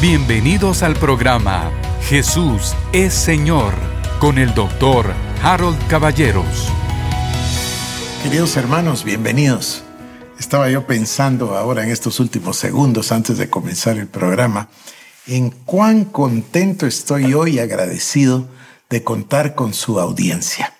Bienvenidos al programa Jesús es Señor con el doctor Harold Caballeros. Queridos hermanos, bienvenidos. Estaba yo pensando ahora en estos últimos segundos antes de comenzar el programa en cuán contento estoy hoy agradecido de contar con su audiencia.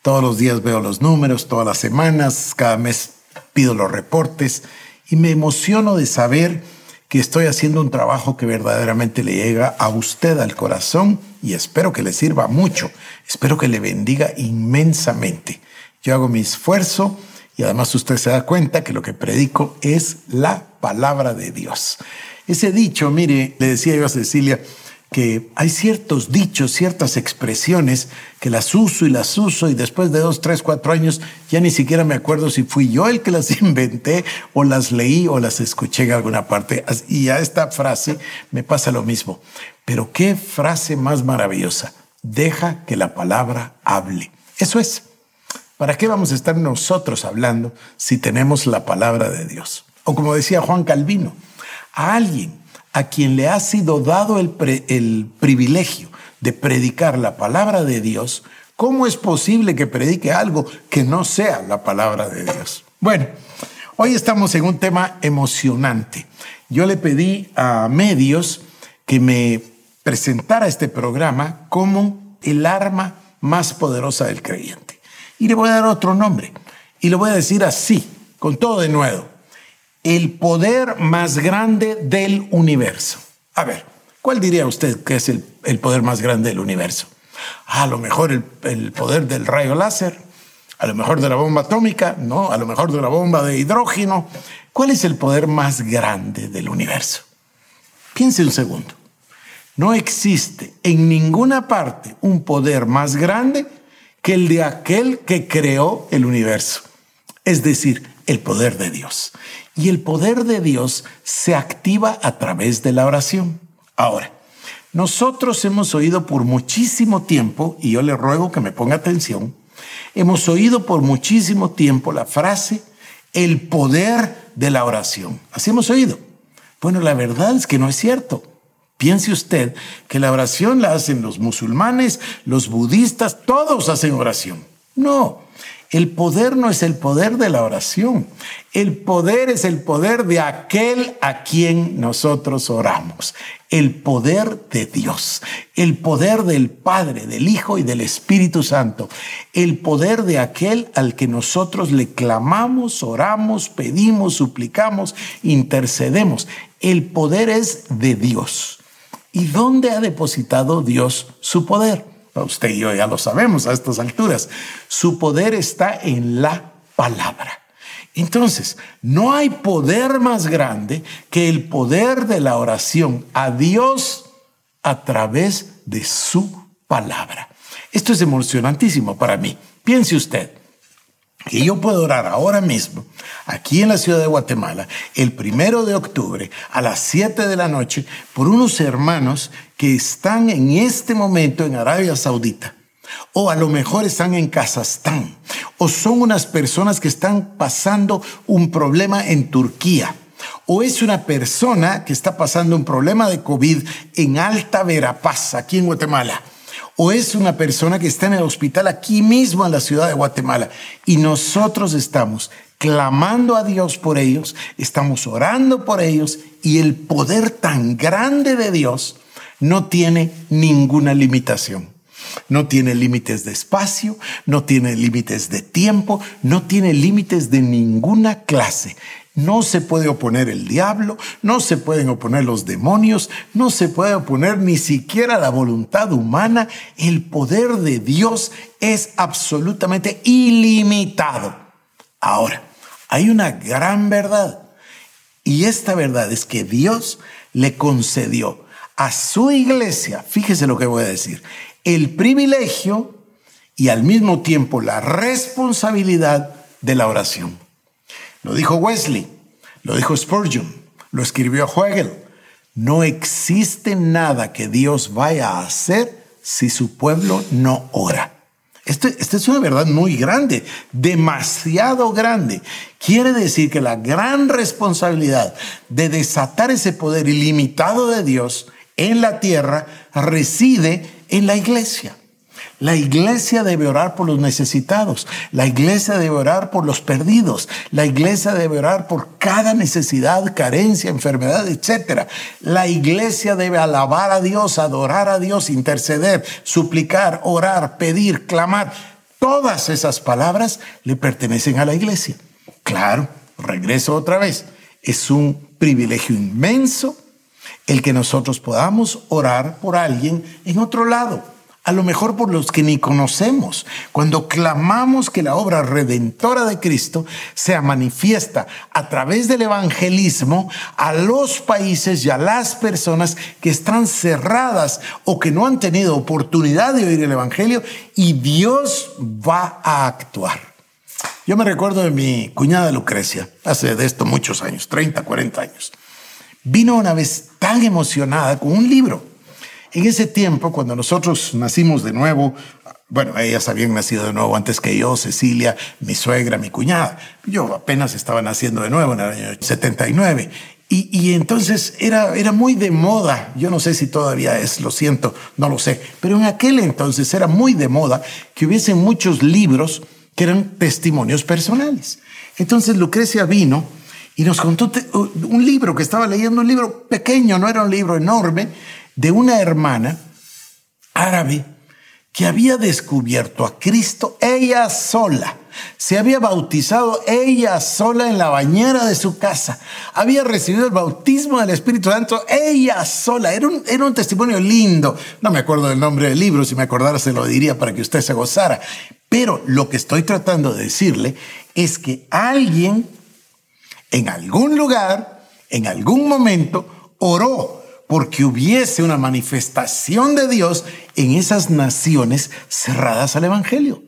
Todos los días veo los números, todas las semanas, cada mes pido los reportes y me emociono de saber que estoy haciendo un trabajo que verdaderamente le llega a usted al corazón y espero que le sirva mucho, espero que le bendiga inmensamente. Yo hago mi esfuerzo y además usted se da cuenta que lo que predico es la palabra de Dios. Ese dicho, mire, le decía yo a Cecilia, que hay ciertos dichos, ciertas expresiones que las uso y las uso y después de dos, tres, cuatro años ya ni siquiera me acuerdo si fui yo el que las inventé o las leí o las escuché en alguna parte. Y a esta frase me pasa lo mismo. Pero qué frase más maravillosa. Deja que la palabra hable. Eso es. ¿Para qué vamos a estar nosotros hablando si tenemos la palabra de Dios? O como decía Juan Calvino, a alguien a quien le ha sido dado el, privilegio de predicar la palabra de Dios, ¿cómo es posible que predique algo que no sea la palabra de Dios? Bueno, hoy estamos en un tema emocionante. Yo le pedí a medios que me presentara este programa como el arma más poderosa del creyente. Y le voy a dar otro nombre. Y lo voy a decir así, con todo de nuevo el poder más grande del universo. A ver, ¿cuál diría usted que es el, poder más grande del universo? a lo mejor el, el, poder del rayo láser, a lo mejor de la bomba atómica, no, a lo mejor de la bomba de hidrógeno. ¿Cuál es el poder más grande del universo? Piense un segundo. No existe en ninguna parte un poder más grande que el de aquel que creó el universo, es decir, el poder de Dios. Y el poder de Dios se activa a través de la oración. Ahora, nosotros hemos oído por muchísimo tiempo, y yo le ruego que me ponga atención, hemos oído por muchísimo tiempo la frase, el poder de la oración. Así hemos oído. Bueno, la verdad es que no es cierto. Piense usted que la oración la hacen los musulmanes, los budistas, todos hacen oración. No, el poder no es el poder de la oración. El poder es el poder de aquel a quien nosotros oramos. El poder de Dios. El poder del Padre, del Hijo y del Espíritu Santo. El poder de aquel al que nosotros le clamamos, oramos, pedimos, suplicamos, intercedemos. El poder es de Dios. ¿Y dónde ha depositado Dios su poder? Usted y yo ya lo sabemos a estas alturas. Su poder está en la palabra. Entonces, no hay poder más grande que el poder de la oración a Dios a través de su palabra. Esto es emocionantísimo para mí. Piense usted, que yo puedo orar ahora mismo, aquí en la ciudad de Guatemala, el primero de octubre, a las 7 de la noche, por unos hermanos que están en este momento en Arabia Saudita. O a lo mejor están en Kazajstán. O son unas personas que están pasando un problema en Turquía. O es una persona que está pasando un problema de COVID en Alta Verapaz, aquí en Guatemala o es una persona que está en el hospital aquí mismo en la ciudad de Guatemala y nosotros estamos clamando a Dios por ellos, estamos orando por ellos y el poder tan grande de Dios no tiene ninguna limitación. No tiene límites de espacio, no tiene límites de tiempo, no tiene límites de ninguna clase. No se puede oponer el diablo, no se pueden oponer los demonios, no se puede oponer ni siquiera la voluntad humana. El poder de Dios es absolutamente ilimitado. Ahora, hay una gran verdad. Y esta verdad es que Dios le concedió a su iglesia, fíjese lo que voy a decir, el privilegio y al mismo tiempo la responsabilidad de la oración. Lo dijo Wesley, lo dijo Spurgeon, lo escribió Hegel. No existe nada que Dios vaya a hacer si su pueblo no ora. Esta este es una verdad muy grande, demasiado grande. Quiere decir que la gran responsabilidad de desatar ese poder ilimitado de Dios en la tierra reside en la iglesia. La iglesia debe orar por los necesitados. La iglesia debe orar por los perdidos. La iglesia debe orar por cada necesidad, carencia, enfermedad, etc. La iglesia debe alabar a Dios, adorar a Dios, interceder, suplicar, orar, pedir, clamar. Todas esas palabras le pertenecen a la iglesia. Claro, regreso otra vez. Es un privilegio inmenso el que nosotros podamos orar por alguien en otro lado a lo mejor por los que ni conocemos, cuando clamamos que la obra redentora de Cristo sea manifiesta a través del evangelismo a los países y a las personas que están cerradas o que no han tenido oportunidad de oír el Evangelio y Dios va a actuar. Yo me recuerdo de mi cuñada Lucrecia, hace de esto muchos años, 30, 40 años. Vino una vez tan emocionada con un libro en ese tiempo, cuando nosotros nacimos de nuevo, bueno, ellas habían nacido de nuevo antes que yo, Cecilia, mi suegra, mi cuñada. Yo apenas estaba naciendo de nuevo en el año 79. Y, y, entonces era, era muy de moda, yo no sé si todavía es, lo siento, no lo sé, pero en aquel entonces era muy de moda que hubiesen muchos libros que eran testimonios personales. Entonces Lucrecia vino y nos contó un libro que estaba leyendo, un libro pequeño, no era un libro enorme, de una hermana árabe que había descubierto a Cristo ella sola. Se había bautizado ella sola en la bañera de su casa. Había recibido el bautismo del Espíritu Santo ella sola. Era un, era un testimonio lindo. No me acuerdo del nombre del libro. Si me acordara se lo diría para que usted se gozara. Pero lo que estoy tratando de decirle es que alguien en algún lugar, en algún momento, oró porque hubiese una manifestación de Dios en esas naciones cerradas al Evangelio.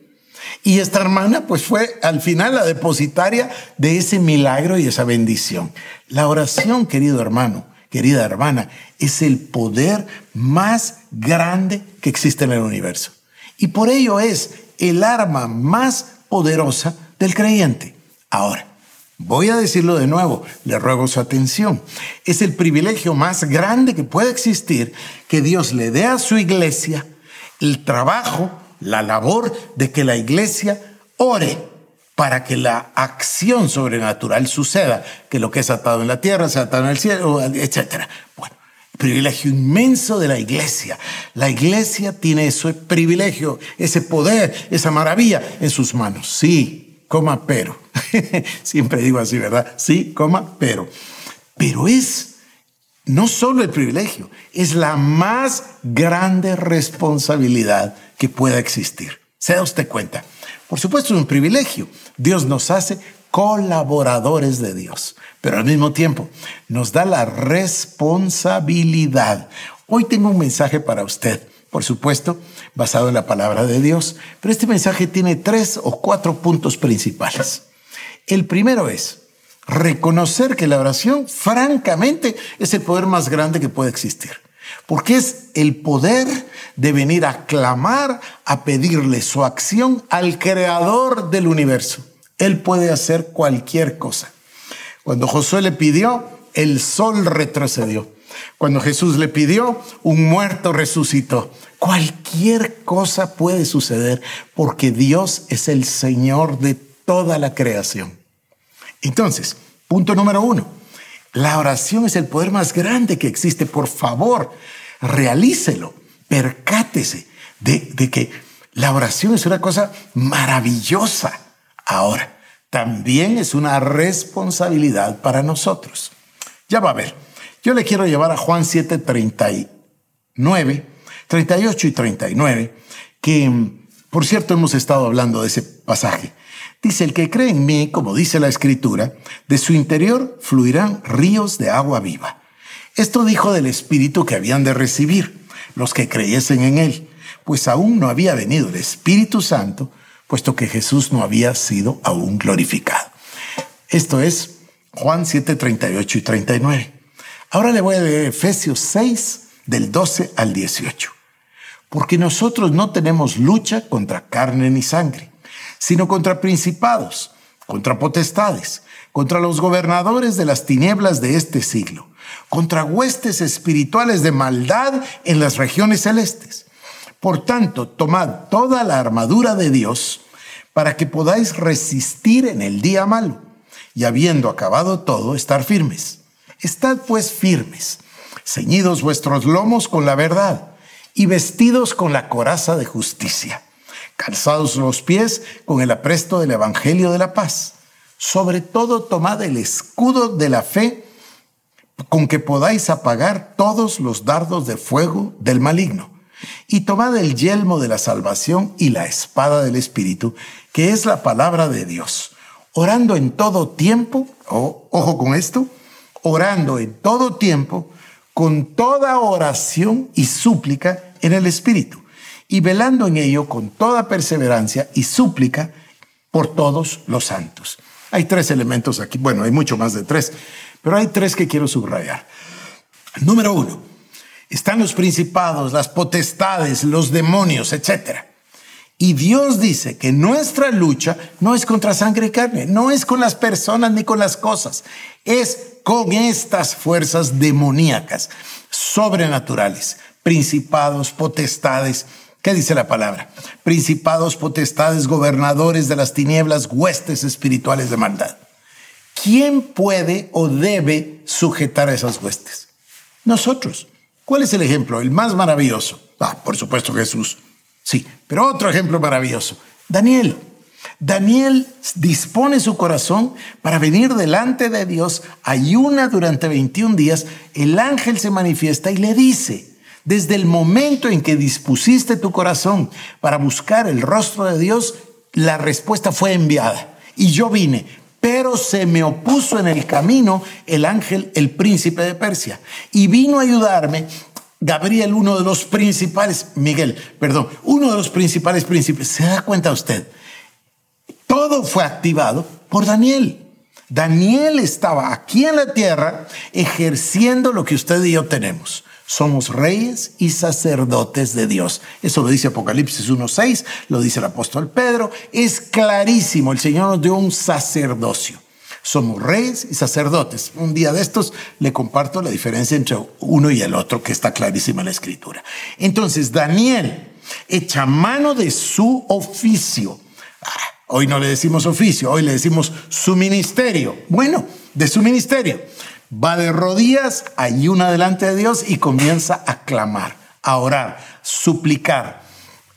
Y esta hermana pues fue al final la depositaria de ese milagro y esa bendición. La oración, querido hermano, querida hermana, es el poder más grande que existe en el universo. Y por ello es el arma más poderosa del creyente. Ahora, Voy a decirlo de nuevo, le ruego su atención. Es el privilegio más grande que puede existir que Dios le dé a su iglesia el trabajo, la labor de que la iglesia ore para que la acción sobrenatural suceda, que lo que es atado en la tierra sea atado en el cielo, etc. Bueno, privilegio inmenso de la iglesia. La iglesia tiene ese privilegio, ese poder, esa maravilla en sus manos. Sí, coma pero. Siempre digo así, ¿verdad? Sí, coma, pero. Pero es no solo el privilegio, es la más grande responsabilidad que pueda existir. Se da usted cuenta. Por supuesto, es un privilegio. Dios nos hace colaboradores de Dios, pero al mismo tiempo nos da la responsabilidad. Hoy tengo un mensaje para usted, por supuesto, basado en la palabra de Dios, pero este mensaje tiene tres o cuatro puntos principales. El primero es reconocer que la oración, francamente, es el poder más grande que puede existir. Porque es el poder de venir a clamar, a pedirle su acción al creador del universo. Él puede hacer cualquier cosa. Cuando Josué le pidió, el sol retrocedió. Cuando Jesús le pidió, un muerto resucitó. Cualquier cosa puede suceder porque Dios es el Señor de toda la creación. Entonces, punto número uno, la oración es el poder más grande que existe. Por favor, realícelo, percátese de, de que la oración es una cosa maravillosa. Ahora, también es una responsabilidad para nosotros. Ya va a ver, yo le quiero llevar a Juan 7, 39, 38 y 39, que por cierto hemos estado hablando de ese pasaje. Dice, el que cree en mí, como dice la escritura, de su interior fluirán ríos de agua viva. Esto dijo del Espíritu que habían de recibir los que creyesen en él, pues aún no había venido el Espíritu Santo, puesto que Jesús no había sido aún glorificado. Esto es Juan 7, 38 y 39. Ahora le voy a leer Efesios 6, del 12 al 18. porque nosotros no tenemos lucha contra carne ni sangre, sino contra principados, contra potestades, contra los gobernadores de las tinieblas de este siglo, contra huestes espirituales de maldad en las regiones celestes. Por tanto, tomad toda la armadura de Dios para que podáis resistir en el día malo, y habiendo acabado todo, estar firmes. Estad pues firmes, ceñidos vuestros lomos con la verdad y vestidos con la coraza de justicia, calzados los pies con el apresto del Evangelio de la paz. Sobre todo tomad el escudo de la fe con que podáis apagar todos los dardos de fuego del maligno. Y tomad el yelmo de la salvación y la espada del Espíritu, que es la palabra de Dios, orando en todo tiempo, ojo con esto, orando en todo tiempo con toda oración y súplica en el Espíritu, y velando en ello con toda perseverancia y súplica por todos los santos. Hay tres elementos aquí, bueno, hay mucho más de tres, pero hay tres que quiero subrayar. Número uno, están los principados, las potestades, los demonios, etc. Y Dios dice que nuestra lucha no es contra sangre y carne, no es con las personas ni con las cosas, es con estas fuerzas demoníacas, sobrenaturales, principados, potestades. ¿Qué dice la palabra? Principados, potestades, gobernadores de las tinieblas, huestes espirituales de maldad. ¿Quién puede o debe sujetar a esas huestes? Nosotros. ¿Cuál es el ejemplo? El más maravilloso. Ah, por supuesto Jesús. Sí, pero otro ejemplo maravilloso. Daniel. Daniel dispone su corazón para venir delante de Dios, ayuna durante 21 días, el ángel se manifiesta y le dice, desde el momento en que dispusiste tu corazón para buscar el rostro de Dios, la respuesta fue enviada. Y yo vine, pero se me opuso en el camino el ángel, el príncipe de Persia, y vino a ayudarme Gabriel, uno de los principales, Miguel, perdón, uno de los principales príncipes. ¿Se da cuenta usted? Todo fue activado por Daniel. Daniel estaba aquí en la tierra ejerciendo lo que usted y yo tenemos. Somos reyes y sacerdotes de Dios. Eso lo dice Apocalipsis 1.6, lo dice el apóstol Pedro. Es clarísimo, el Señor nos dio un sacerdocio. Somos reyes y sacerdotes. Un día de estos le comparto la diferencia entre uno y el otro, que está clarísima en la escritura. Entonces, Daniel echa mano de su oficio Hoy no le decimos oficio, hoy le decimos su ministerio. Bueno, de su ministerio. Va de rodillas, ayuna delante de Dios y comienza a clamar, a orar, suplicar,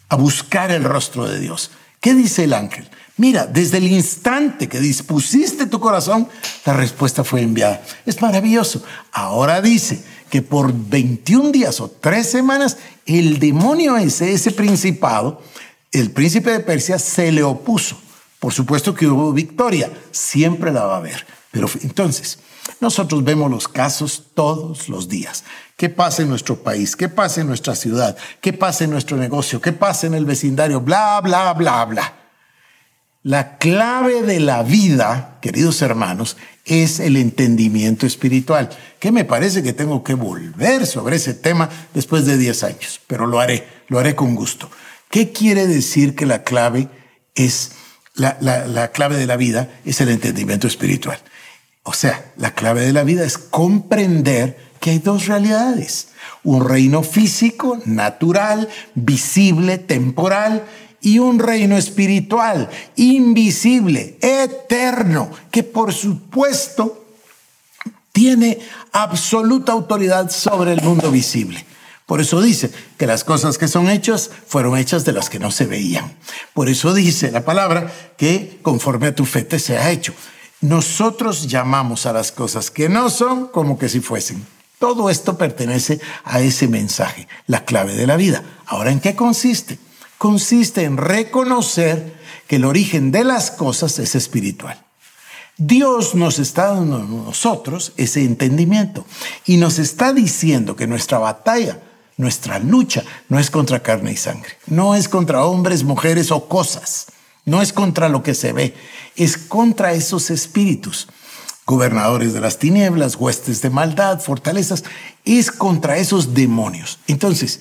a buscar el rostro de Dios. ¿Qué dice el ángel? Mira, desde el instante que dispusiste tu corazón, la respuesta fue enviada. Es maravilloso. Ahora dice que por 21 días o tres semanas, el demonio ese, ese principado, el príncipe de Persia, se le opuso. Por supuesto que hubo victoria, siempre la va a haber. Pero entonces, nosotros vemos los casos todos los días. ¿Qué pasa en nuestro país? ¿Qué pasa en nuestra ciudad? ¿Qué pasa en nuestro negocio? ¿Qué pasa en el vecindario? Bla, bla, bla, bla. La clave de la vida, queridos hermanos, es el entendimiento espiritual, que me parece que tengo que volver sobre ese tema después de 10 años, pero lo haré, lo haré con gusto. ¿Qué quiere decir que la clave es la, clave de la vida es el entendimiento espiritual. O sea, la clave de la vida es comprender que hay dos realidades. Un reino físico, natural, visible, temporal, y un reino espiritual, invisible, eterno, que por supuesto tiene absoluta autoridad sobre el mundo visible. Por eso dice que las cosas que son hechas fueron hechas de las que no se veían. Por eso dice la palabra que conforme a tu fe te sea hecho. Nosotros llamamos a las cosas que no son como que si fuesen. Todo esto pertenece a ese mensaje, la clave de la vida. Ahora, ¿en qué consiste? Consiste en reconocer que el origen de las cosas es espiritual. Dios nos está dando a nosotros ese entendimiento y nos está diciendo que nuestra batalla nuestra lucha no es contra carne y sangre, no es contra hombres, mujeres o cosas, no es contra lo que se ve, es contra esos espíritus, gobernadores de las tinieblas, huestes de maldad, fortalezas, es contra esos demonios. Entonces,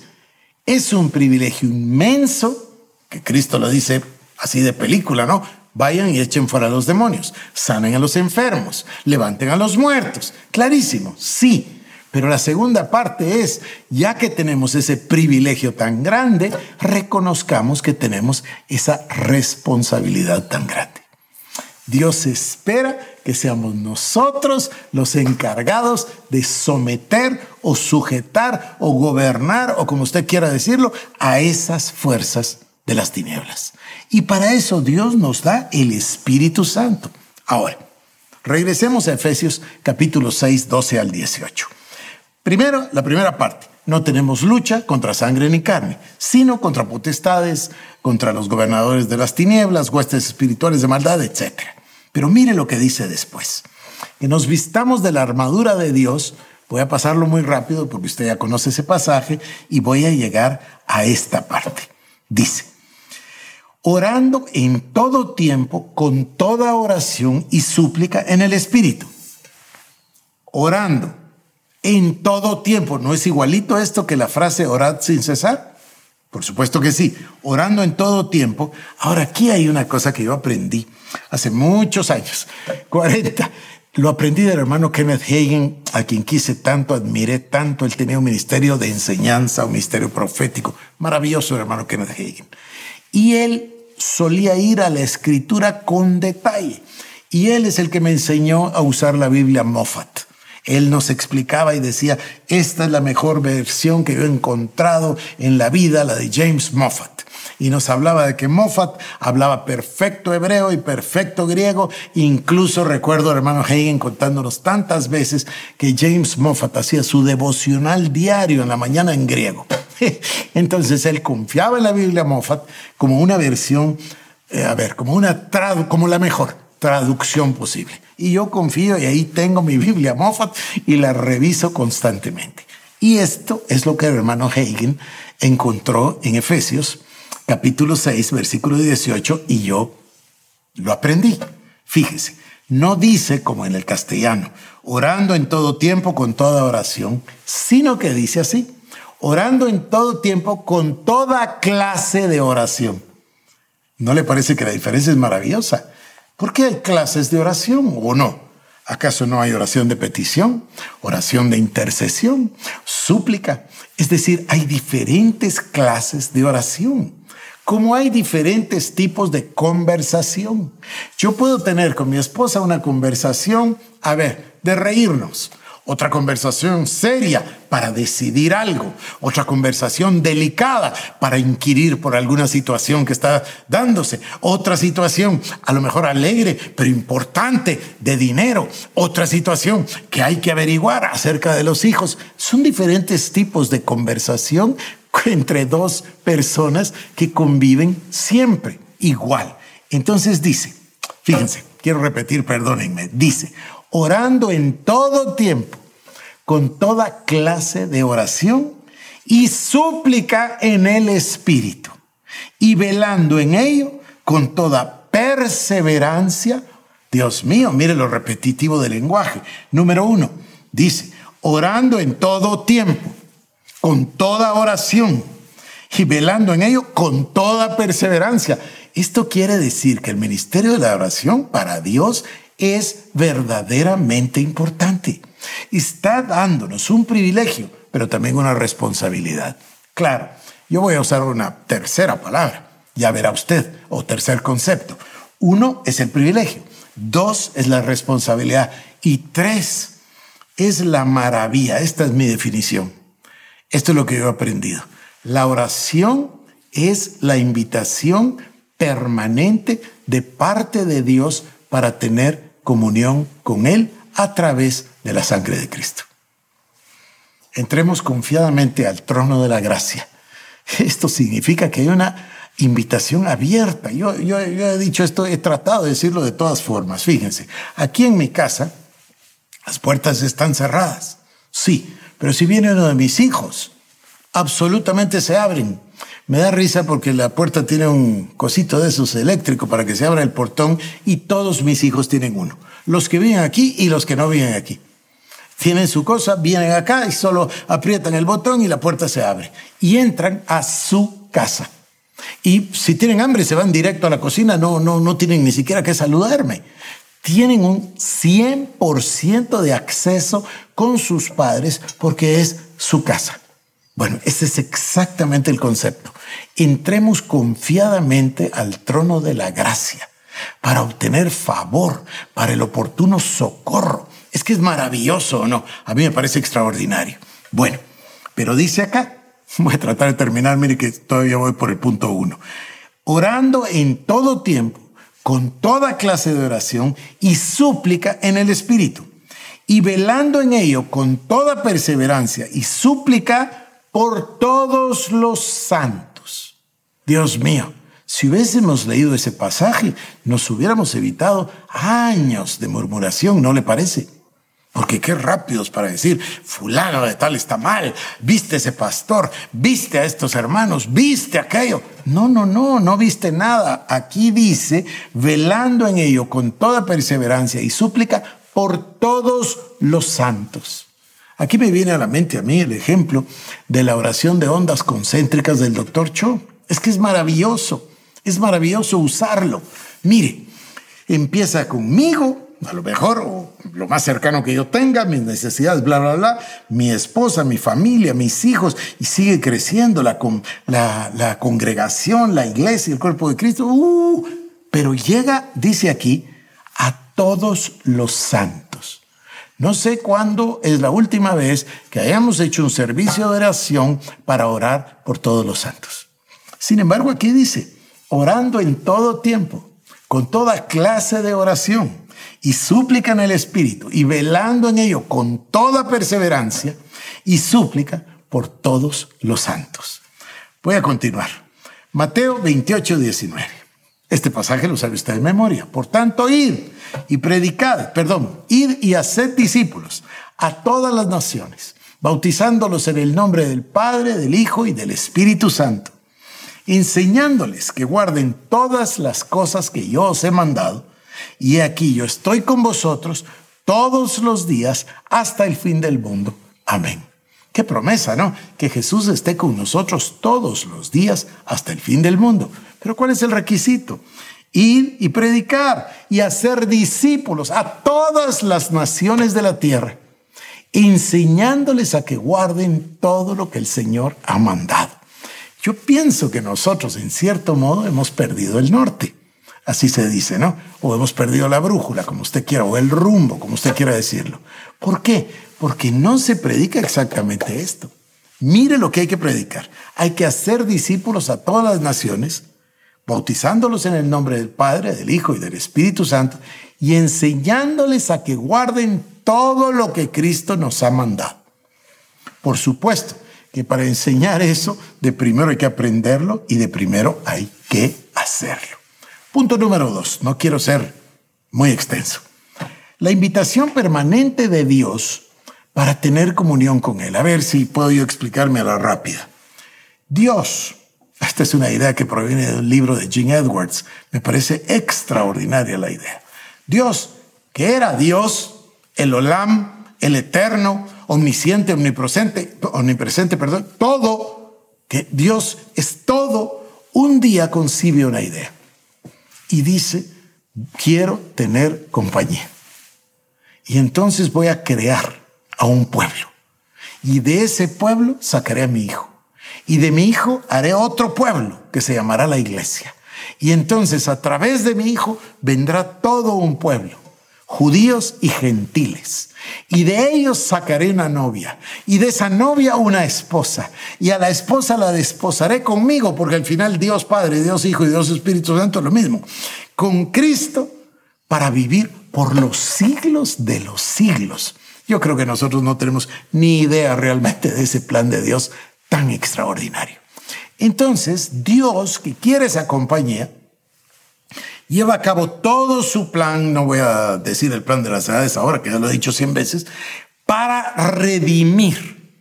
Es un privilegio inmenso, que Cristo lo dice así de película, ¿no? Vayan y echen fuera a los demonios, sanen a los enfermos, levanten a los muertos. Clarísimo, sí. Pero la segunda parte es, ya que tenemos ese privilegio tan grande, reconozcamos que tenemos esa responsabilidad tan grande. Dios espera que seamos nosotros los encargados de someter o sujetar o gobernar o como usted quiera decirlo a esas fuerzas de las tinieblas. Y para eso Dios nos da el Espíritu Santo. Ahora, regresemos a Efesios capítulo 6, 12 al 18. Primero, la primera parte. No tenemos lucha contra sangre ni carne, sino contra potestades, contra los gobernadores de las tinieblas, huestes espirituales de maldad, etc. Pero mire lo que dice después. Que nos vistamos de la armadura de Dios. Voy a pasarlo muy rápido porque usted ya conoce ese pasaje y voy a llegar a esta parte. Dice, orando en todo tiempo, con toda oración y súplica en el Espíritu. Orando en todo tiempo. ¿No es igualito esto que la frase orad sin cesar? Por supuesto que sí, orando en todo tiempo. Ahora, aquí hay una cosa que yo aprendí hace muchos años, 40. Lo aprendí del hermano Kenneth Hagen, a quien quise tanto, admiré tanto. Él tenía un ministerio de enseñanza, un ministerio profético. Maravilloso hermano Kenneth Hagen. Y él solía ir a la escritura con detalle. Y él es el que me enseñó a usar la Biblia Moffat. Él nos explicaba y decía, esta es la mejor versión que yo he encontrado en la vida, la de James Moffat. Y nos hablaba de que Moffat hablaba perfecto hebreo y perfecto griego. Incluso recuerdo al hermano Hagen contándonos tantas veces que James Moffat hacía su devocional diario en la mañana en griego. Entonces él confiaba en la Biblia Moffat como una versión, eh, a ver, como una como la mejor traducción posible. Y yo confío y ahí tengo mi Biblia Moffat y la reviso constantemente. Y esto es lo que el hermano Hagen encontró en Efesios capítulo 6, versículo 18, y yo lo aprendí. Fíjese, no dice como en el castellano, orando en todo tiempo con toda oración, sino que dice así, orando en todo tiempo con toda clase de oración. ¿No le parece que la diferencia es maravillosa? ¿Por qué hay clases de oración o no? ¿Acaso no hay oración de petición, oración de intercesión, súplica? Es decir, hay diferentes clases de oración. Como hay diferentes tipos de conversación. Yo puedo tener con mi esposa una conversación, a ver, de reírnos otra conversación seria para decidir algo, otra conversación delicada para inquirir por alguna situación que está dándose, otra situación a lo mejor alegre pero importante de dinero, otra situación que hay que averiguar acerca de los hijos. Son diferentes tipos de conversación entre dos personas que conviven siempre igual. Entonces dice, fíjense, quiero repetir, perdónenme, dice, orando en todo tiempo, con toda clase de oración y súplica en el Espíritu, y velando en ello con toda perseverancia. Dios mío, mire lo repetitivo del lenguaje. Número uno, dice, orando en todo tiempo, con toda oración, y velando en ello con toda perseverancia. Esto quiere decir que el ministerio de la oración para Dios es verdaderamente importante. Está dándonos un privilegio, pero también una responsabilidad. Claro, yo voy a usar una tercera palabra, ya verá usted, o tercer concepto. Uno es el privilegio, dos es la responsabilidad y tres es la maravilla. Esta es mi definición. Esto es lo que yo he aprendido. La oración es la invitación permanente de parte de Dios para tener comunión con Él a través de la sangre de Cristo. Entremos confiadamente al trono de la gracia. Esto significa que hay una invitación abierta. Yo, yo, he dicho esto, he tratado de decirlo de todas formas. Fíjense, aquí en mi casa las puertas están cerradas. Sí, pero si viene uno de mis hijos, absolutamente se abren. Me da risa porque la puerta tiene un cosito de esos eléctrico para que se abra el portón y todos mis hijos tienen uno. Los que viven aquí y los que no viven aquí. Tienen su cosa, vienen acá y solo aprietan el botón y la puerta se abre. Y entran a su casa. Y si tienen hambre se van directo a la cocina, no, no, no tienen ni siquiera que saludarme. Tienen un 100% de acceso con sus padres porque es su casa. Bueno, ese es exactamente el concepto. Entremos confiadamente al trono de la gracia para obtener favor, para el oportuno socorro. Es que es maravilloso, ¿no? A mí me parece extraordinario. Bueno, pero dice acá, voy a tratar de terminar, mire que todavía voy por el punto uno. Orando en todo tiempo, con toda clase de oración y súplica en el Espíritu, y velando en ello con toda perseverancia y súplica por todos los santos. Dios mío, si hubiésemos leído ese pasaje, nos hubiéramos evitado años de murmuración, ¿no le parece? Porque qué rápidos para decir, fulano de tal está mal, viste ese pastor, viste a estos hermanos, viste aquello. No, no, no, no viste nada. Aquí dice, velando en ello con toda perseverancia y súplica por todos los santos. Aquí me viene a la mente a mí el ejemplo de la oración de ondas concéntricas del doctor Cho. Es que es maravilloso. Es maravilloso usarlo. Mire, empieza conmigo, a lo mejor, o lo más cercano que yo tenga, mis necesidades, bla, bla, bla, mi esposa, mi familia, mis hijos, y sigue creciendo la, la, la congregación, la iglesia, el cuerpo de Cristo. Uh, pero llega, dice aquí, a todos los santos. No sé cuándo es la última vez que hayamos hecho un servicio de oración para orar por todos los santos. Sin embargo, aquí dice, orando en todo tiempo, con toda clase de oración y súplica en el Espíritu y velando en ello con toda perseverancia y súplica por todos los santos. Voy a continuar. Mateo 28, 19. Este pasaje lo sabe usted de memoria. Por tanto, id y predicad, perdón, id y haced discípulos a todas las naciones, bautizándolos en el nombre del Padre, del Hijo y del Espíritu Santo enseñándoles que guarden todas las cosas que yo os he mandado. Y aquí yo estoy con vosotros todos los días hasta el fin del mundo. Amén. Qué promesa, ¿no? Que Jesús esté con nosotros todos los días hasta el fin del mundo. Pero ¿cuál es el requisito? Ir y predicar y hacer discípulos a todas las naciones de la tierra, enseñándoles a que guarden todo lo que el Señor ha mandado. Yo pienso que nosotros, en cierto modo, hemos perdido el norte. Así se dice, ¿no? O hemos perdido la brújula, como usted quiera, o el rumbo, como usted quiera decirlo. ¿Por qué? Porque no se predica exactamente esto. Mire lo que hay que predicar. Hay que hacer discípulos a todas las naciones, bautizándolos en el nombre del Padre, del Hijo y del Espíritu Santo, y enseñándoles a que guarden todo lo que Cristo nos ha mandado. Por supuesto, que para enseñar eso, de primero hay que aprenderlo y de primero hay que hacerlo. Punto número dos, no quiero ser muy extenso. La invitación permanente de Dios para tener comunión con Él. A ver si puedo yo explicarme a la rápida. Dios, esta es una idea que proviene de un libro de Gene Edwards, me parece extraordinaria la idea. Dios, que era Dios, el Olam, el Eterno, omnisciente, omnipresente, omnipresente, perdón, todo, que Dios es todo, un día concibe una idea y dice, quiero tener compañía. Y entonces voy a crear a un pueblo. Y de ese pueblo sacaré a mi hijo. Y de mi hijo haré otro pueblo que se llamará la iglesia. Y entonces a través de mi hijo vendrá todo un pueblo judíos y gentiles. Y de ellos sacaré una novia, y de esa novia una esposa, y a la esposa la desposaré conmigo, porque al final Dios Padre, Dios Hijo y Dios Espíritu Santo es lo mismo, con Cristo para vivir por los siglos de los siglos. Yo creo que nosotros no tenemos ni idea realmente de ese plan de Dios tan extraordinario. Entonces, Dios que quiere esa compañía, lleva a cabo todo su plan, no voy a decir el plan de las edades ahora, que ya lo he dicho cien veces, para redimir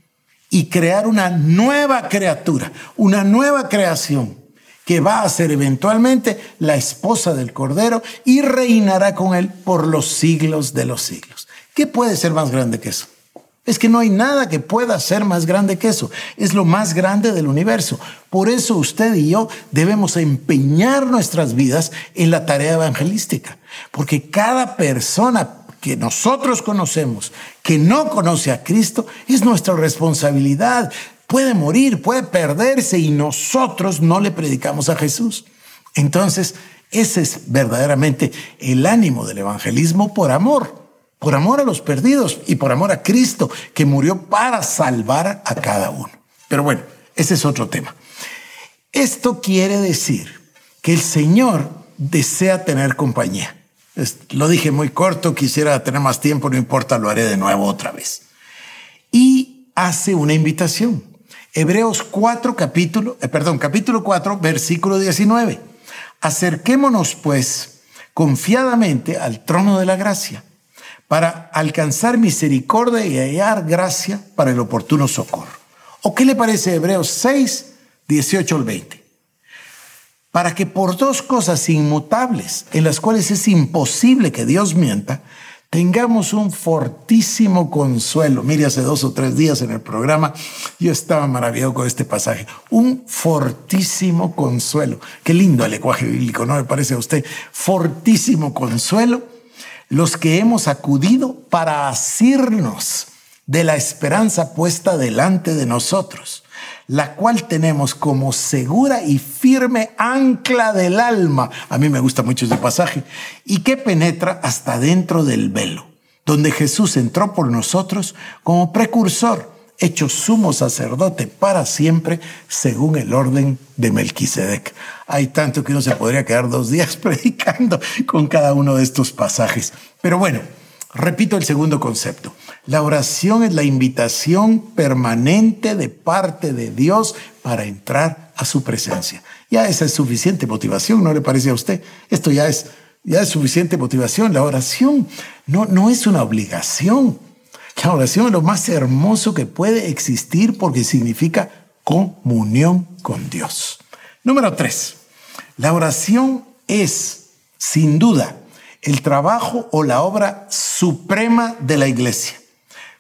y crear una nueva criatura, una nueva creación que va a ser eventualmente la esposa del Cordero y reinará con él por los siglos de los siglos. ¿Qué puede ser más grande que eso? Es que no hay nada que pueda ser más grande que eso. Es lo más grande del universo. Por eso usted y yo debemos empeñar nuestras vidas en la tarea evangelística. Porque cada persona que nosotros conocemos, que no conoce a Cristo, es nuestra responsabilidad. Puede morir, puede perderse y nosotros no le predicamos a Jesús. Entonces, ese es verdaderamente el ánimo del evangelismo por amor por amor a los perdidos y por amor a Cristo, que murió para salvar a cada uno. Pero bueno, ese es otro tema. Esto quiere decir que el Señor desea tener compañía. lo dije muy corto, quisiera tener más tiempo, no importa, lo haré de nuevo otra vez. Y hace una invitación. Hebreos 4, capítulo, eh, perdón, capítulo 4, versículo 19. Acerquémonos pues confiadamente al trono de la gracia para alcanzar misericordia y hallar gracia para el oportuno socorro. ¿O qué le parece Hebreos 6, 18 al 20? Para que por dos cosas inmutables, en las cuales es imposible que Dios mienta, tengamos un fortísimo consuelo. Mire, hace dos o tres días en el programa yo estaba maravillado con este pasaje. Un fortísimo consuelo. Qué lindo el lenguaje bíblico, ¿no me parece a usted? Fortísimo consuelo los que hemos acudido para asirnos de la esperanza puesta delante de nosotros, la cual tenemos como segura y firme ancla del alma. A mí me gusta mucho ese pasaje, y que penetra hasta dentro del velo, donde Jesús entró por nosotros como precursor hecho sumo sacerdote para siempre según el orden de Melquisedec. Hay tanto que uno se podría quedar dos días predicando con cada uno de estos pasajes. Pero bueno, repito el segundo concepto. La oración es la invitación permanente de parte de Dios para entrar a su presencia. Ya esa es suficiente motivación, ¿no le parece a usted? Esto ya es, ya es suficiente motivación. La oración no, no es una obligación. La oración es lo más hermoso que puede existir porque significa comunión con Dios. Número tres, la oración es, sin duda, el trabajo o la obra suprema de la iglesia.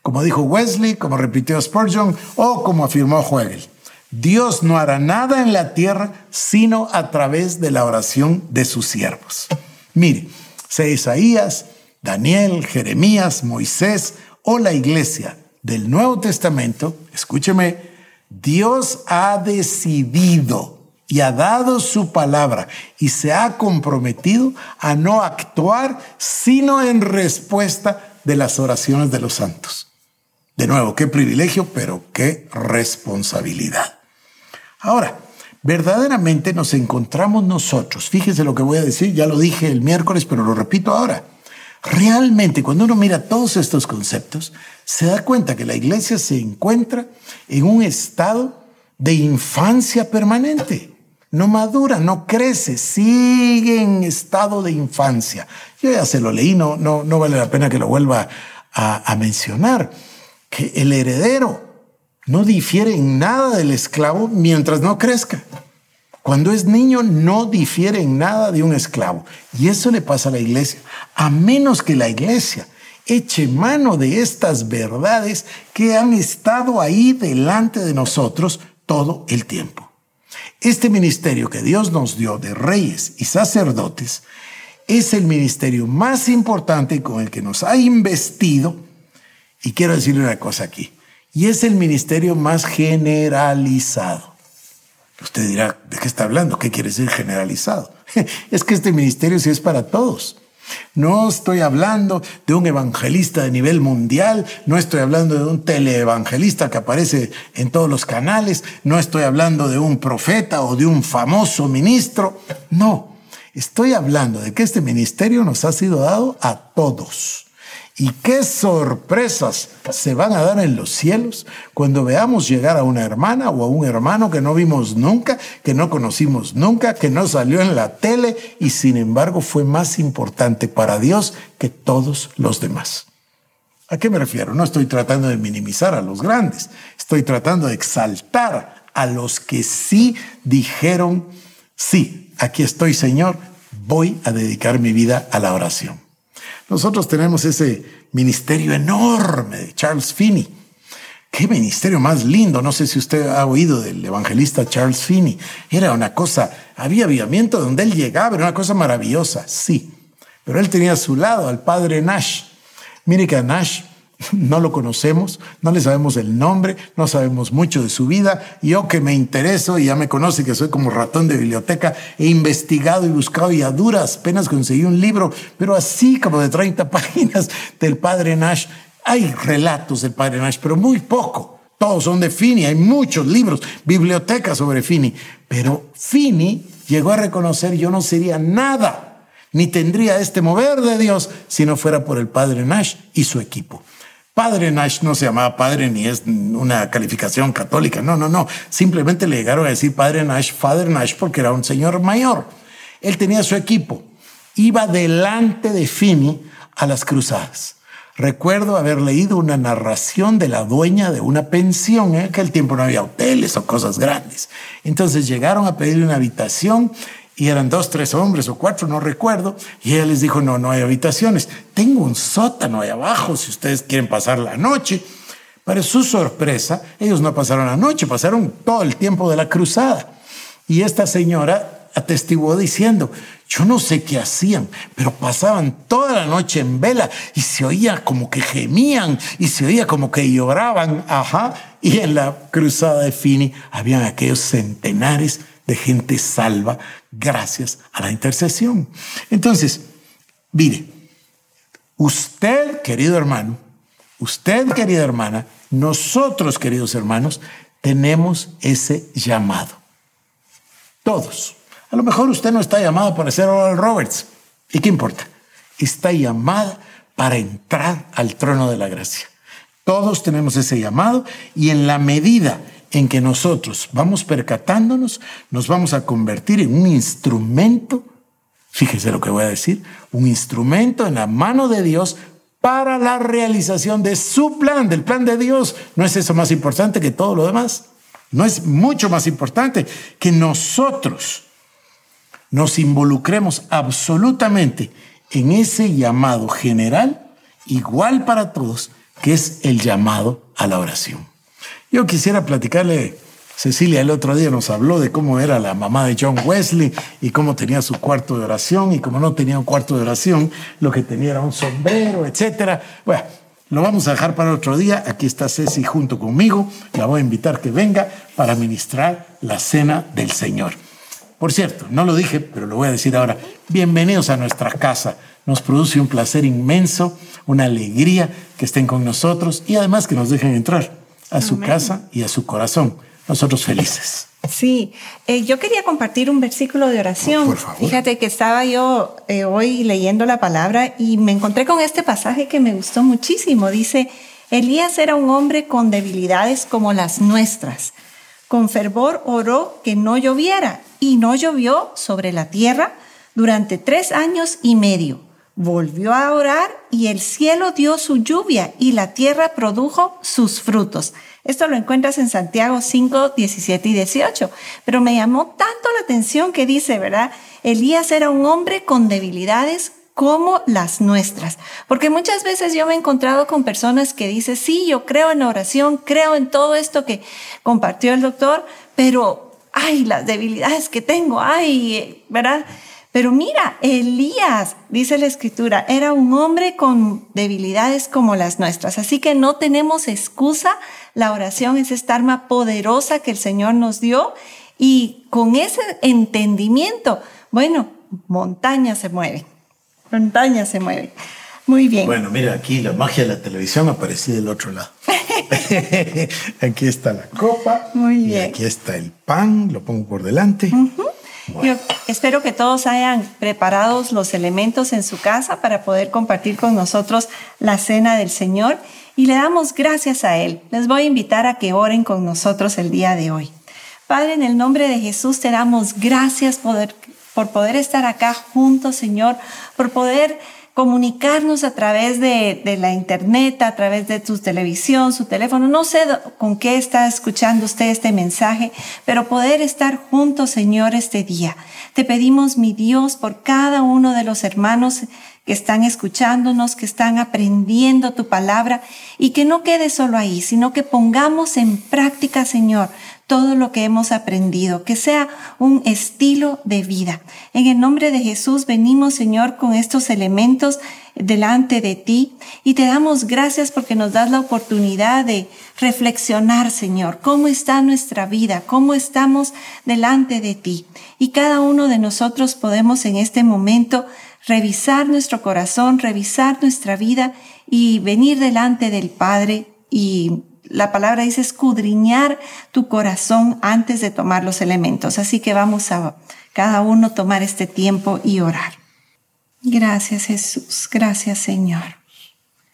Como dijo Wesley, como repitió Spurgeon o como afirmó Hegel. Dios no hará nada en la tierra sino a través de la oración de sus siervos. Mire, sea Isaías, Daniel, Jeremías, Moisés o la iglesia del Nuevo Testamento, escúcheme, Dios ha decidido y ha dado su palabra y se ha comprometido a no actuar sino en respuesta de las oraciones de los santos. De nuevo, qué privilegio, pero qué responsabilidad. Ahora, verdaderamente nos encontramos nosotros, fíjese lo que voy a decir, ya lo dije el miércoles, pero lo repito ahora, Realmente, cuando uno mira todos estos conceptos, se da cuenta que la iglesia se encuentra en un estado de infancia permanente. No madura, no crece, sigue en estado de infancia. Yo ya se lo leí, no, no, no vale la pena que lo vuelva a, a mencionar. Que el heredero no difiere en nada del esclavo mientras no crezca. Cuando es niño no difiere en nada de un esclavo. Y eso le pasa a la iglesia. A menos que la iglesia eche mano de estas verdades que han estado ahí delante de nosotros todo el tiempo. Este ministerio que Dios nos dio de reyes y sacerdotes es el ministerio más importante con el que nos ha investido. Y quiero decirle una cosa aquí. Y es el ministerio más generalizado. Usted dirá, ¿de qué está hablando? ¿Qué quiere decir generalizado? es que este ministerio sí es para todos. No estoy hablando de un evangelista de nivel mundial, no estoy hablando de un teleevangelista que aparece en todos los canales, no estoy hablando de un profeta o de un famoso ministro, no, estoy hablando de que este ministerio nos ha sido dado a todos. Y qué sorpresas se van a dar en los cielos cuando veamos llegar a una hermana o a un hermano que no vimos nunca, que no conocimos nunca, que no salió en la tele y sin embargo fue más importante para Dios que todos los demás. ¿A qué me refiero? No estoy tratando de minimizar a los grandes, estoy tratando de exaltar a los que sí dijeron, sí, aquí estoy Señor, voy a dedicar mi vida a la oración. Nosotros tenemos ese ministerio enorme de Charles Finney. Qué ministerio más lindo. No sé si usted ha oído del evangelista Charles Finney. Era una cosa, había avivamiento donde él llegaba, era una cosa maravillosa, sí. Pero él tenía a su lado al padre Nash. Mire que Nash no lo conocemos, no le sabemos el nombre, no sabemos mucho de su vida. Yo que me intereso y ya me conoce que soy como ratón de biblioteca, he investigado y buscado y a duras penas conseguí un libro, pero así como de 30 páginas del padre Nash. Hay relatos del padre Nash, pero muy poco. Todos son de Finney, hay muchos libros, bibliotecas sobre Finney. Pero Finney llegó a reconocer yo no sería nada, ni tendría este mover de Dios si no fuera por el padre Nash y su equipo. Padre Nash no se llamaba padre ni es una calificación católica, no, no, no. Simplemente le llegaron a decir padre Nash, Father Nash, porque era un señor mayor. Él tenía su equipo. Iba delante de Finney a las cruzadas. Recuerdo haber leído una narración de la dueña de una pensión. En aquel tiempo no había hoteles o cosas grandes. Entonces llegaron a pedirle una habitación y eran dos, tres hombres o cuatro, no recuerdo, y ella les dijo, no, no hay habitaciones, tengo un sótano ahí abajo si ustedes quieren pasar la noche. Para su sorpresa, ellos no pasaron la noche, pasaron todo el tiempo de la cruzada. Y esta señora atestiguó diciendo, yo no sé qué hacían, pero pasaban toda la noche en vela y se oía como que gemían y se oía como que lloraban, ajá, y en la cruzada de Fini habían aquellos centenares de gente salva gracias a la intercesión. Entonces, mire, usted, querido hermano, usted, querida hermana, nosotros, queridos hermanos, tenemos ese llamado. Todos. A lo mejor usted no está llamado para ser Oral Roberts. ¿Y qué importa? Está llamada para entrar al trono de la gracia. Todos tenemos ese llamado y en la medida en que nosotros vamos percatándonos, nos vamos a convertir en un instrumento, fíjese lo que voy a decir, un instrumento en la mano de Dios para la realización de su plan, del plan de Dios. ¿No es eso más importante que todo lo demás? ¿No es mucho más importante que nosotros nos involucremos absolutamente en ese llamado general, igual para todos, que es el llamado a la oración? Yo quisiera platicarle, Cecilia el otro día nos habló de cómo era la mamá de John Wesley y cómo tenía su cuarto de oración y como no tenía un cuarto de oración, lo que tenía era un sombrero, etcétera. Bueno, lo vamos a dejar para otro día. Aquí está Ceci junto conmigo. La voy a invitar que venga para ministrar la cena del Señor. Por cierto, no lo dije, pero lo voy a decir ahora. Bienvenidos a nuestra casa. Nos produce un placer inmenso, una alegría que estén con nosotros y además que nos dejen entrar a su casa y a su corazón. Nosotros felices. Sí, eh, yo quería compartir un versículo de oración. Por favor. Fíjate que estaba yo eh, hoy leyendo la palabra y me encontré con este pasaje que me gustó muchísimo. Dice, Elías era un hombre con debilidades como las nuestras. Con fervor oró que no lloviera y no llovió sobre la tierra durante tres años y medio. Volvió a orar y el cielo dio su lluvia y la tierra produjo sus frutos. Esto lo encuentras en Santiago 5, 17 y 18. Pero me llamó tanto la atención que dice, ¿verdad? Elías era un hombre con debilidades como las nuestras. Porque muchas veces yo me he encontrado con personas que dicen, sí, yo creo en oración, creo en todo esto que compartió el doctor, pero, ay, las debilidades que tengo, ay, ¿verdad? Pero mira, Elías, dice la escritura, era un hombre con debilidades como las nuestras. Así que no tenemos excusa. La oración es esta arma poderosa que el Señor nos dio. Y con ese entendimiento, bueno, montaña se mueve. Montaña se mueve. Muy bien. Bueno, mira, aquí la magia de la televisión apareció del otro lado. aquí está la copa. Muy y bien. aquí está el pan, lo pongo por delante. Yo espero que todos hayan preparado los elementos en su casa para poder compartir con nosotros la cena del Señor y le damos gracias a Él. Les voy a invitar a que oren con nosotros el día de hoy. Padre, en el nombre de Jesús te damos gracias por, por poder estar acá juntos, Señor, por poder comunicarnos a través de, de, la internet, a través de tu televisión, su teléfono. No sé con qué está escuchando usted este mensaje, pero poder estar juntos, Señor, este día. Te pedimos, mi Dios, por cada uno de los hermanos que están escuchándonos, que están aprendiendo tu palabra y que no quede solo ahí, sino que pongamos en práctica, Señor, todo lo que hemos aprendido, que sea un estilo de vida. En el nombre de Jesús venimos, Señor, con estos elementos delante de ti y te damos gracias porque nos das la oportunidad de reflexionar, Señor, cómo está nuestra vida, cómo estamos delante de ti. Y cada uno de nosotros podemos en este momento revisar nuestro corazón, revisar nuestra vida y venir delante del Padre y la palabra dice escudriñar tu corazón antes de tomar los elementos. Así que vamos a cada uno tomar este tiempo y orar. Gracias Jesús, gracias Señor.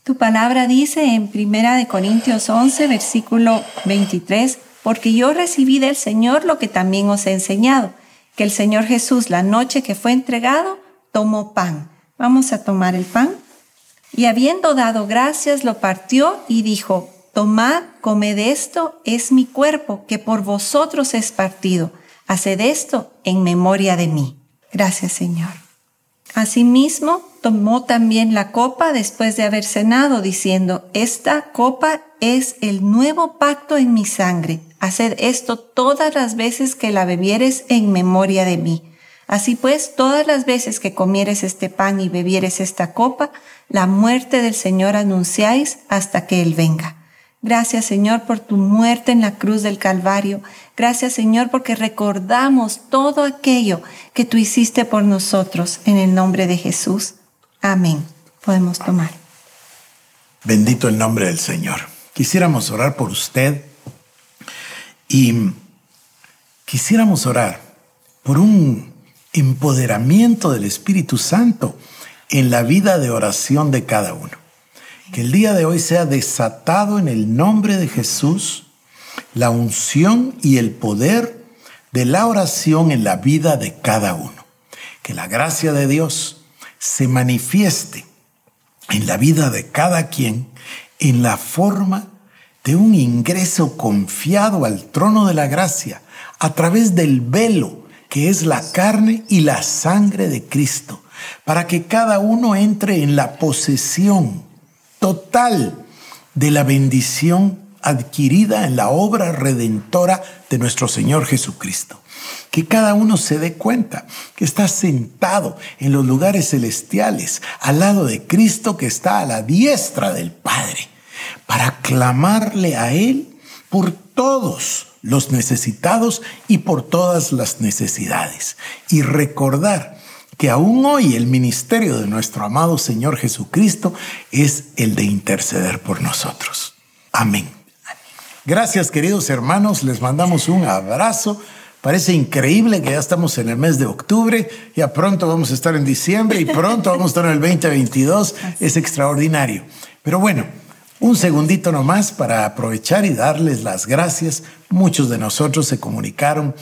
Tu palabra dice en Primera de Corintios 11, versículo 23, porque yo recibí del Señor lo que también os he enseñado, que el Señor Jesús la noche que fue entregado tomó pan. Vamos a tomar el pan. Y habiendo dado gracias, lo partió y dijo, Tomad, comed esto, es mi cuerpo, que por vosotros es partido. Haced esto en memoria de mí. Gracias, Señor. Asimismo, tomó también la copa después de haber cenado, diciendo, Esta copa es el nuevo pacto en mi sangre. Haced esto todas las veces que la bebieres en memoria de mí. Así pues, todas las veces que comieres este pan y bebieres esta copa, la muerte del Señor anunciáis hasta que Él venga. Gracias Señor por tu muerte en la cruz del Calvario. Gracias Señor porque recordamos todo aquello que tú hiciste por nosotros en el nombre de Jesús. Amén. Podemos tomar. Bendito el nombre del Señor. Quisiéramos orar por usted y quisiéramos orar por un empoderamiento del Espíritu Santo en la vida de oración de cada uno. Que el día de hoy sea desatado en el nombre de Jesús la unción y el poder de la oración en la vida de cada uno. Que la gracia de Dios se manifieste en la vida de cada quien en la forma de un ingreso confiado al trono de la gracia a través del velo que es la carne y la sangre de Cristo, para que cada uno entre en la posesión total de la bendición adquirida en la obra redentora de nuestro Señor Jesucristo. Que cada uno se dé cuenta que está sentado en los lugares celestiales al lado de Cristo que está a la diestra del Padre, para clamarle a Él por todos los necesitados y por todas las necesidades. Y recordar que aún hoy el ministerio de nuestro amado Señor Jesucristo es el de interceder por nosotros. Amén. Gracias queridos hermanos, les mandamos un abrazo. Parece increíble que ya estamos en el mes de octubre, ya pronto vamos a estar en diciembre y pronto vamos a estar en el 2022. Es extraordinario. Pero bueno, un segundito nomás para aprovechar y darles las gracias. Muchos de nosotros se comunicaron,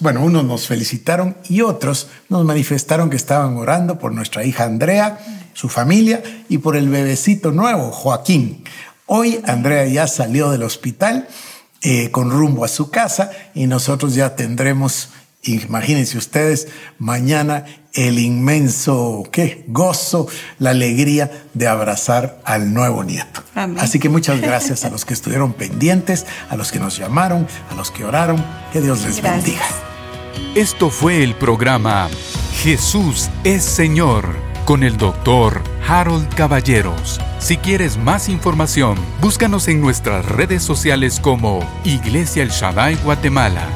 bueno, unos nos felicitaron y otros nos manifestaron que estaban orando por nuestra hija Andrea, su familia y por el bebecito nuevo, Joaquín. Hoy Andrea ya salió del hospital eh, con rumbo a su casa y nosotros ya tendremos Imagínense ustedes mañana el inmenso ¿qué? gozo, la alegría de abrazar al nuevo nieto. Así que muchas gracias a los que estuvieron pendientes, a los que nos llamaron, a los que oraron. Que Dios les bendiga. Esto fue el programa Jesús es Señor con el doctor Harold Caballeros. Si quieres más información, búscanos en nuestras redes sociales como Iglesia El Shaddai Guatemala